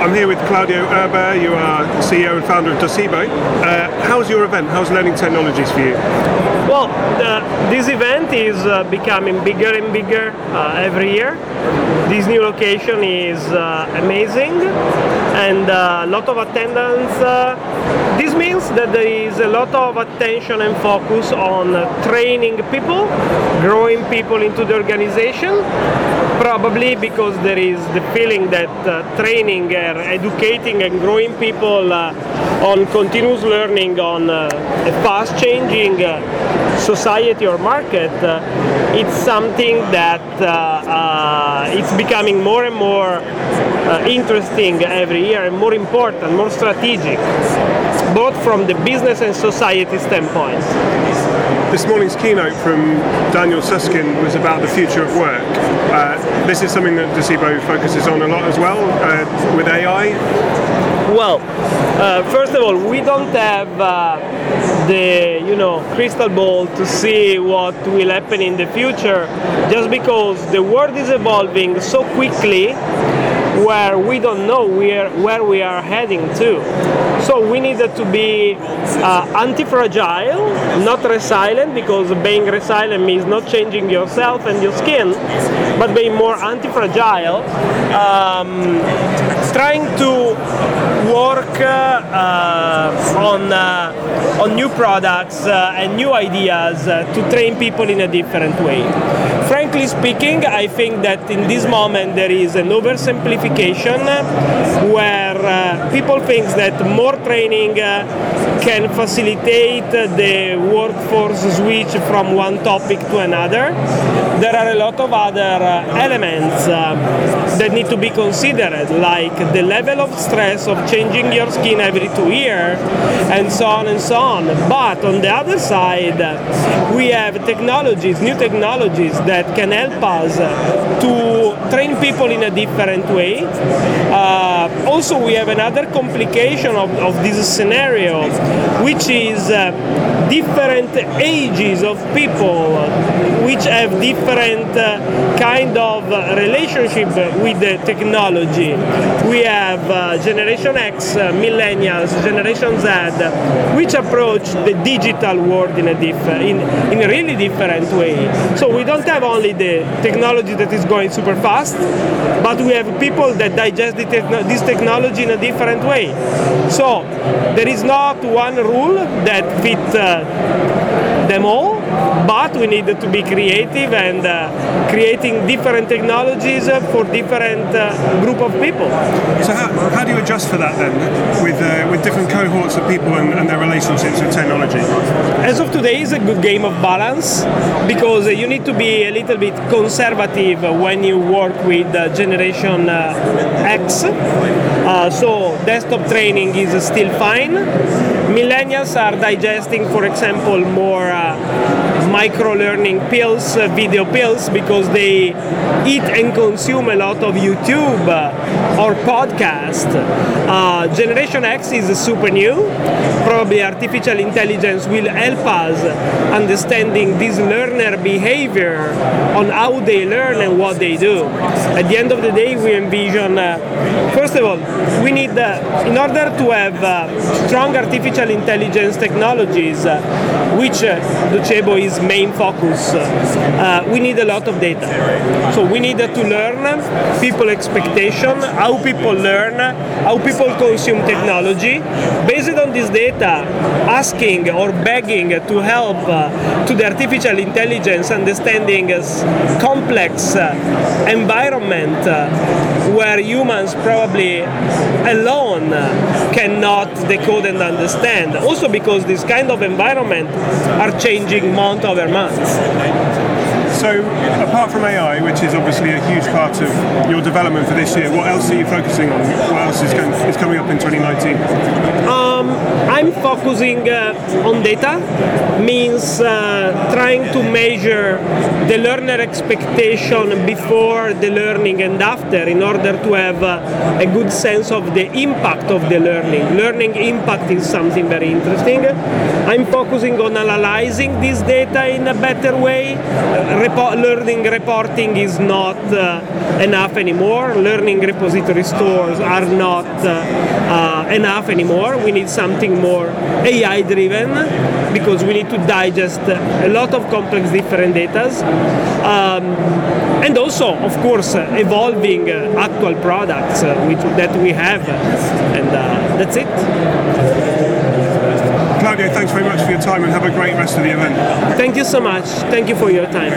I'm here with Claudio Erba. You are CEO and founder of Docebo. Uh, how's your event? How's Learning Technologies for you? Well, this event is uh, becoming bigger and bigger uh, every year. This new location is uh, amazing and a lot of attendance. This means that there is a lot of attention and focus on training people, growing people into the organization, probably because there is the feeling that uh, training, uh, educating and growing people uh, on continuous learning on a fast changing society or market, uh, it's something that uh, uh, it's becoming more and more interesting every year and more important, more strategic, both from the business and society standpoint. This morning's keynote from Daniel Susskind was about the future of work. Uh, this is something that Docebo focuses on a lot as well uh, with AI. Well, uh, first of all, we don't have uh, the you know crystal ball to see what will happen in the future, just because the world is evolving so quickly where we don't know where, where we are heading to. So we needed to be uh, anti-fragile, not resilient, because being resilient means not changing yourself and your skin, but being more anti-fragile, um, trying to work uh, on uh, on new products uh, and new ideas uh, to train people in a different way. Frankly speaking, I think that in this moment there is an oversimplification where uh, people think that more training uh, can facilitate the workforce switch from one topic to another. There are a lot of other uh, elements that need to be considered, like the level of stress of changing your skin every two years, and so on and so on. But on the other side, we have technologies, new technologies that can help us to train people in a different way. Uh, also, we have another complication of, of this scenario, which is uh, different ages of people which have different uh, kind of relationship with the technology. We have uh, Generation X, uh, Millennials, Generation Z, which approach the digital world in a diff- in, in a really different way. So we don't have only the technology that is going super fast, but we have people that digest te- this technology in a different way. So there is not one rule that fits uh, them all but we need to be creative and uh, creating different technologies uh, for different uh, group of people. So how, how do you adjust for that then, with uh, with different cohorts of people and, and, their relationships with technology? As of today, it's a good game of balance because you need to be a little bit conservative when you work with uh, Generation uh, X. Uh, so desktop training is still fine. Millennials are digesting, for example, more uh, micro learning pills, uh, video pills, because they eat and consume a lot of YouTube uh, or podcast. Uh, Generation X is super new. Probably artificial intelligence will help us understanding this learner behavior on how they learn and what they do. At the end of the day, we envision, uh, first of all, we need, uh, in order to have uh, strong artificial intelligence technologies, which Docebo is main focus, uh, we need a lot of data. So we need to learn people expectation, how people learn, how people consume technology. Based on this data, asking or begging to help uh, to the artificial intelligence understanding complex uh, environment uh, where humans probably alone cannot decode and understand. Also because this kind of environment are changing month over month. So, apart from AI, which is obviously a huge part of your development for this year, what else are you focusing on? What else is, going, is coming up in 2019? Um, Um, I'm focusing uh, on data, means uh, trying to measure the learner expectation before the learning and after in order to have uh, a good sense of the impact of the learning. Learning impact is something very interesting. I'm focusing on analyzing this data in a better way. Repo- learning reporting is not uh, enough anymore. Learning repository stores are not uh, uh, enough anymore. We need something more AI driven because we need to digest a lot of complex different data. Um, and also, of course, evolving actual products uh, which, that we have. And uh, that's it. Claudio, thanks very much for your time and have a great rest of the event. Thank you so much. Thank you for your time.